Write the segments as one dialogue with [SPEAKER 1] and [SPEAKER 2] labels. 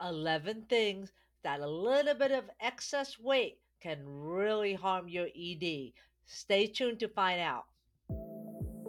[SPEAKER 1] 11 things that a little bit of excess weight can really harm your ED. Stay tuned to find out.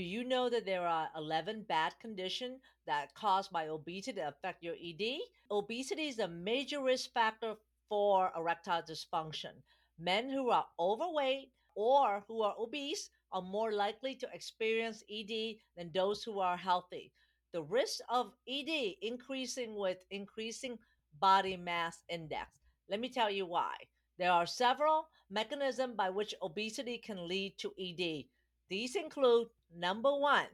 [SPEAKER 1] Do you know that there are 11 bad conditions that caused by obesity that affect your ED? Obesity is a major risk factor for erectile dysfunction. Men who are overweight or who are obese are more likely to experience ED than those who are healthy. The risk of ED increasing with increasing body mass index. Let me tell you why. There are several mechanisms by which obesity can lead to ED. These include number one,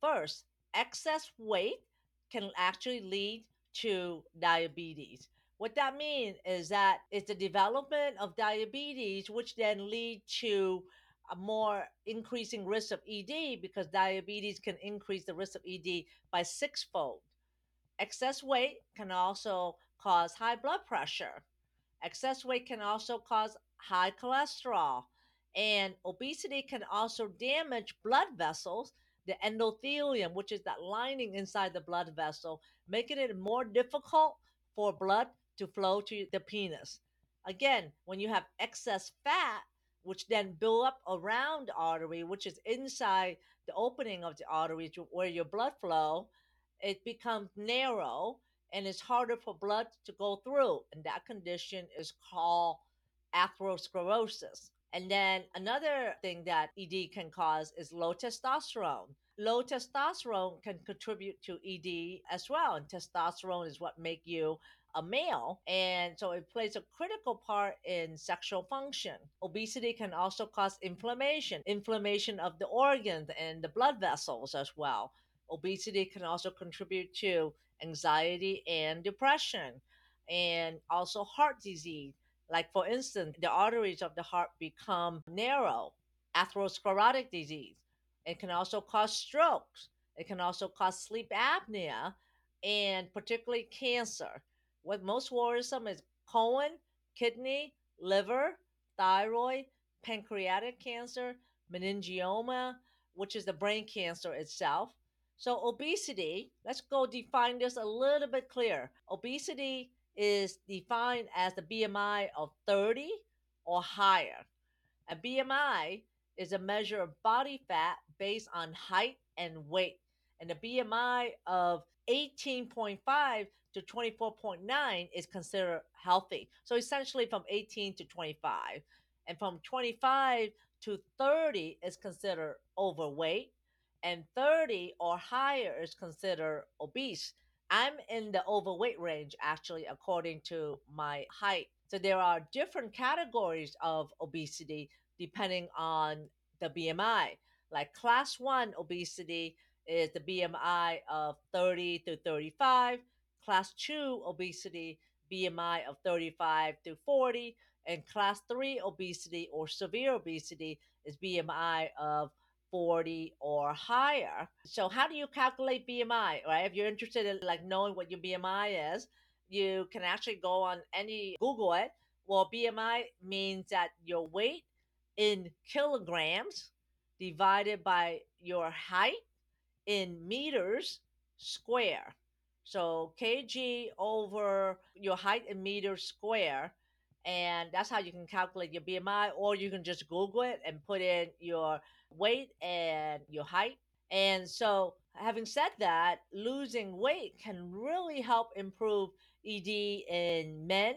[SPEAKER 1] first, excess weight can actually lead to diabetes. What that means is that it's the development of diabetes, which then lead to a more increasing risk of ED because diabetes can increase the risk of ED by sixfold. Excess weight can also cause high blood pressure. Excess weight can also cause high cholesterol. And obesity can also damage blood vessels, the endothelium, which is that lining inside the blood vessel, making it more difficult for blood to flow to the penis. Again, when you have excess fat, which then build up around the artery, which is inside the opening of the artery where your blood flow, it becomes narrow and it's harder for blood to go through. And that condition is called atherosclerosis. And then another thing that ED can cause is low testosterone. Low testosterone can contribute to ED as well. And testosterone is what make you a male. And so it plays a critical part in sexual function. Obesity can also cause inflammation, inflammation of the organs and the blood vessels as well. Obesity can also contribute to anxiety and depression and also heart disease like, for instance, the arteries of the heart become narrow, atherosclerotic disease. It can also cause strokes. It can also cause sleep apnea and particularly cancer. What most worrisome is colon, kidney, liver, thyroid, pancreatic cancer, meningioma, which is the brain cancer itself. So, obesity, let's go define this a little bit clearer. Obesity is defined as the BMI of 30 or higher. A BMI is a measure of body fat based on height and weight. And the BMI of 18.5 to 24.9 is considered healthy. So essentially from 18 to 25. And from 25 to 30 is considered overweight. And 30 or higher is considered obese. I'm in the overweight range actually, according to my height. So there are different categories of obesity depending on the BMI. Like class one obesity is the BMI of 30 to 35, class two obesity, BMI of 35 to 40, and class three obesity or severe obesity is BMI of 40 or higher. So how do you calculate BMI, right? If you're interested in like knowing what your BMI is, you can actually go on any Google it. Well, BMI means that your weight in kilograms divided by your height in meters square. So kg over your height in meters square and that's how you can calculate your BMI, or you can just Google it and put in your weight and your height. And so, having said that, losing weight can really help improve ED in men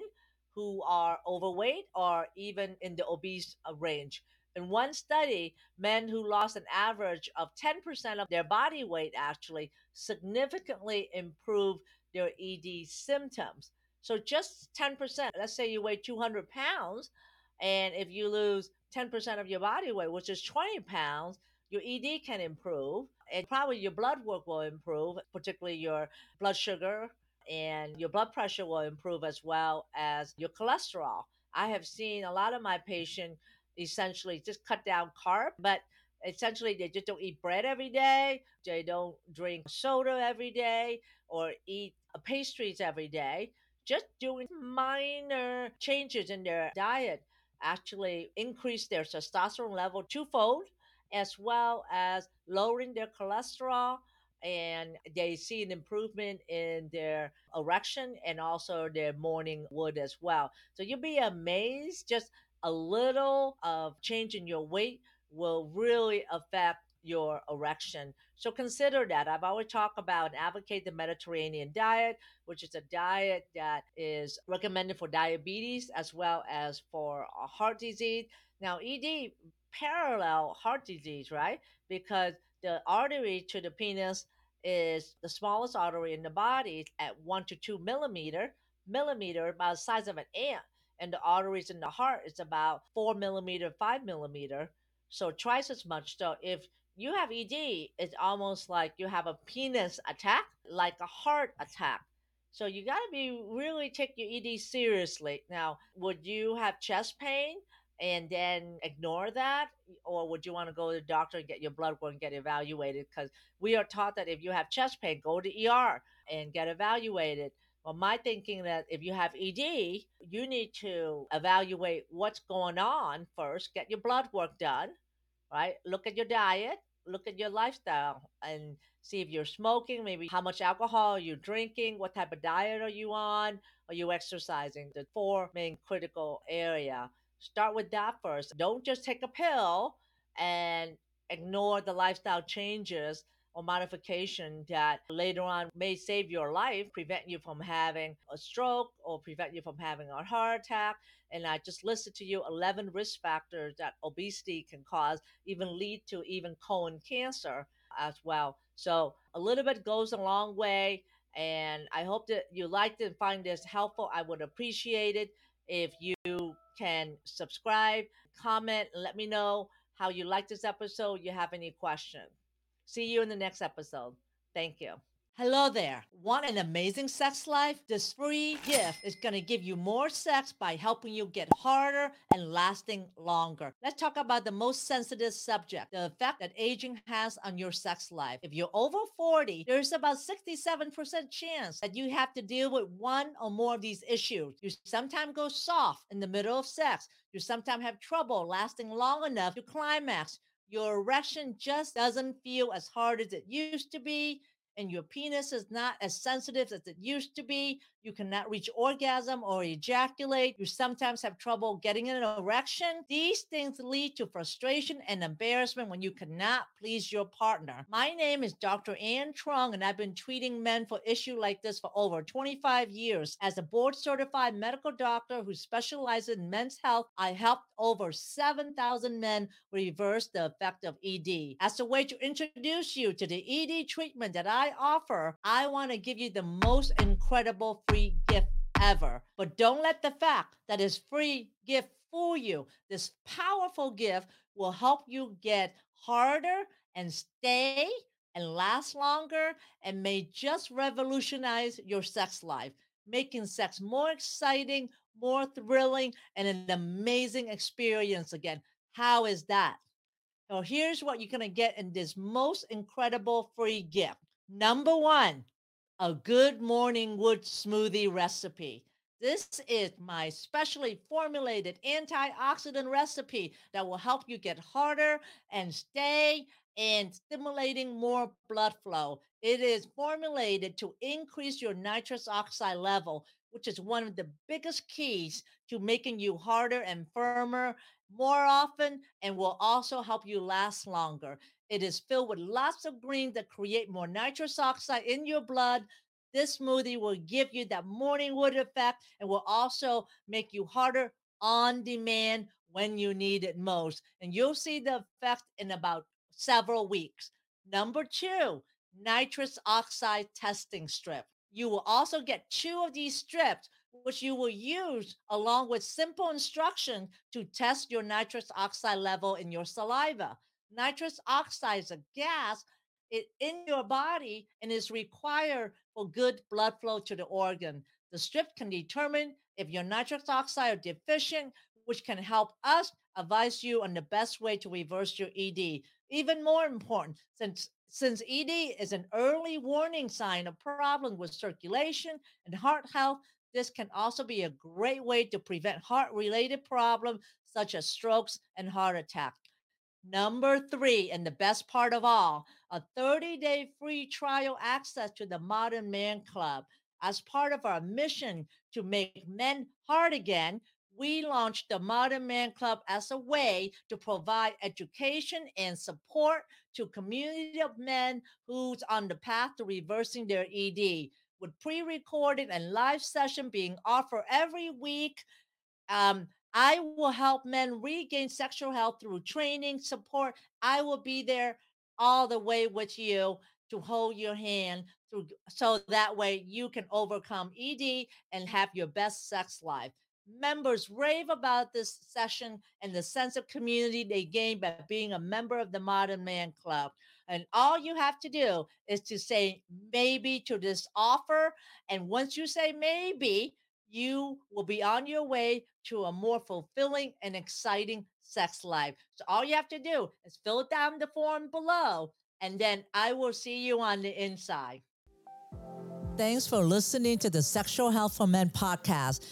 [SPEAKER 1] who are overweight or even in the obese uh, range. In one study, men who lost an average of 10% of their body weight actually significantly improved their ED symptoms. So just 10%, let's say you weigh 200 pounds, and if you lose 10% of your body weight, which is 20 pounds, your ED can improve, and probably your blood work will improve, particularly your blood sugar and your blood pressure will improve as well as your cholesterol. I have seen a lot of my patients essentially just cut down carb, but essentially they just don't eat bread every day, they don't drink soda every day, or eat pastries every day. Just doing minor changes in their diet actually increase their testosterone level twofold, as well as lowering their cholesterol. And they see an improvement in their erection and also their morning wood as well. So you'll be amazed just a little of change in your weight will really affect your erection. So consider that. I've always talked about and advocate the Mediterranean diet, which is a diet that is recommended for diabetes as well as for heart disease. Now, ED parallel heart disease, right? Because the artery to the penis is the smallest artery in the body at one to two millimeter, millimeter about the size of an ant. And the arteries in the heart is about four millimeter, five millimeter. So twice as much. So if you have ED, it's almost like you have a penis attack, like a heart attack. So you got to be really take your ED seriously. Now, would you have chest pain and then ignore that, or would you want to go to the doctor and get your blood work and get evaluated? Because we are taught that if you have chest pain, go to ER and get evaluated. Well, my thinking that if you have ED, you need to evaluate what's going on first, get your blood work done, right? Look at your diet, look at your lifestyle and see if you're smoking, maybe how much alcohol you're drinking, what type of diet are you on, are you exercising? The four main critical area. Start with that first. Don't just take a pill and ignore the lifestyle changes or modification that later on may save your life, prevent you from having a stroke or prevent you from having a heart attack. And I just listed to you 11 risk factors that obesity can cause, even lead to even colon cancer as well. So a little bit goes a long way. And I hope that you liked and find this helpful. I would appreciate it if you can subscribe, comment, and let me know how you like this episode. You have any questions. See you in the next episode. Thank you. Hello there. Want an amazing sex life? This free gift is going to give you more sex by helping you get harder and lasting longer. Let's talk about the most sensitive subject the effect that aging has on your sex life. If you're over 40, there's about 67% chance that you have to deal with one or more of these issues. You sometimes go soft in the middle of sex, you sometimes have trouble lasting long enough to climax. Your erection just doesn't feel as hard as it used to be and your penis is not as sensitive as it used to be. You cannot reach orgasm or ejaculate. You sometimes have trouble getting an erection. These things lead to frustration and embarrassment when you cannot please your partner. My name is Dr. Ann Trung, and I've been treating men for issues like this for over 25 years. As a board certified medical doctor who specializes in men's health, I helped over 7,000 men reverse the effect of ED. As a way to introduce you to the ED treatment that I offer, I want to give you the most incredible free gift ever. But don't let the fact that it's free gift fool you. This powerful gift will help you get harder and stay and last longer and may just revolutionize your sex life, making sex more exciting, more thrilling, and an amazing experience again. How is that? So here's what you're going to get in this most incredible free gift. Number one, a good morning wood smoothie recipe. This is my specially formulated antioxidant recipe that will help you get harder and stay and stimulating more blood flow. It is formulated to increase your nitrous oxide level, which is one of the biggest keys to making you harder and firmer more often and will also help you last longer. It is filled with lots of greens that create more nitrous oxide in your blood. This smoothie will give you that morning wood effect and will also make you harder on demand when you need it most. And you'll see the effect in about several weeks. Number two, nitrous oxide testing strip. You will also get two of these strips, which you will use along with simple instruction to test your nitrous oxide level in your saliva. Nitrous oxide is a gas in your body and is required for good blood flow to the organ. The strip can determine if your nitrous oxide are deficient, which can help us advise you on the best way to reverse your ED. Even more important, since since ED is an early warning sign of problem with circulation and heart health, this can also be a great way to prevent heart related problems such as strokes and heart attack. Number three, and the best part of all, a 30 day free trial access to the Modern Man Club. As part of our mission to make men hard again, we launched the Modern Man Club as a way to provide education and support to community of men who's on the path to reversing their ED. With pre-recorded and live session being offered every week, um, I will help men regain sexual health through training, support. I will be there all the way with you to hold your hand through so that way you can overcome ED and have your best sex life. Members rave about this session and the sense of community they gain by being a member of the Modern Man Club. And all you have to do is to say maybe to this offer. And once you say maybe, you will be on your way to a more fulfilling and exciting sex life. So all you have to do is fill down the form below, and then I will see you on the inside. Thanks for listening to the Sexual Health for Men podcast.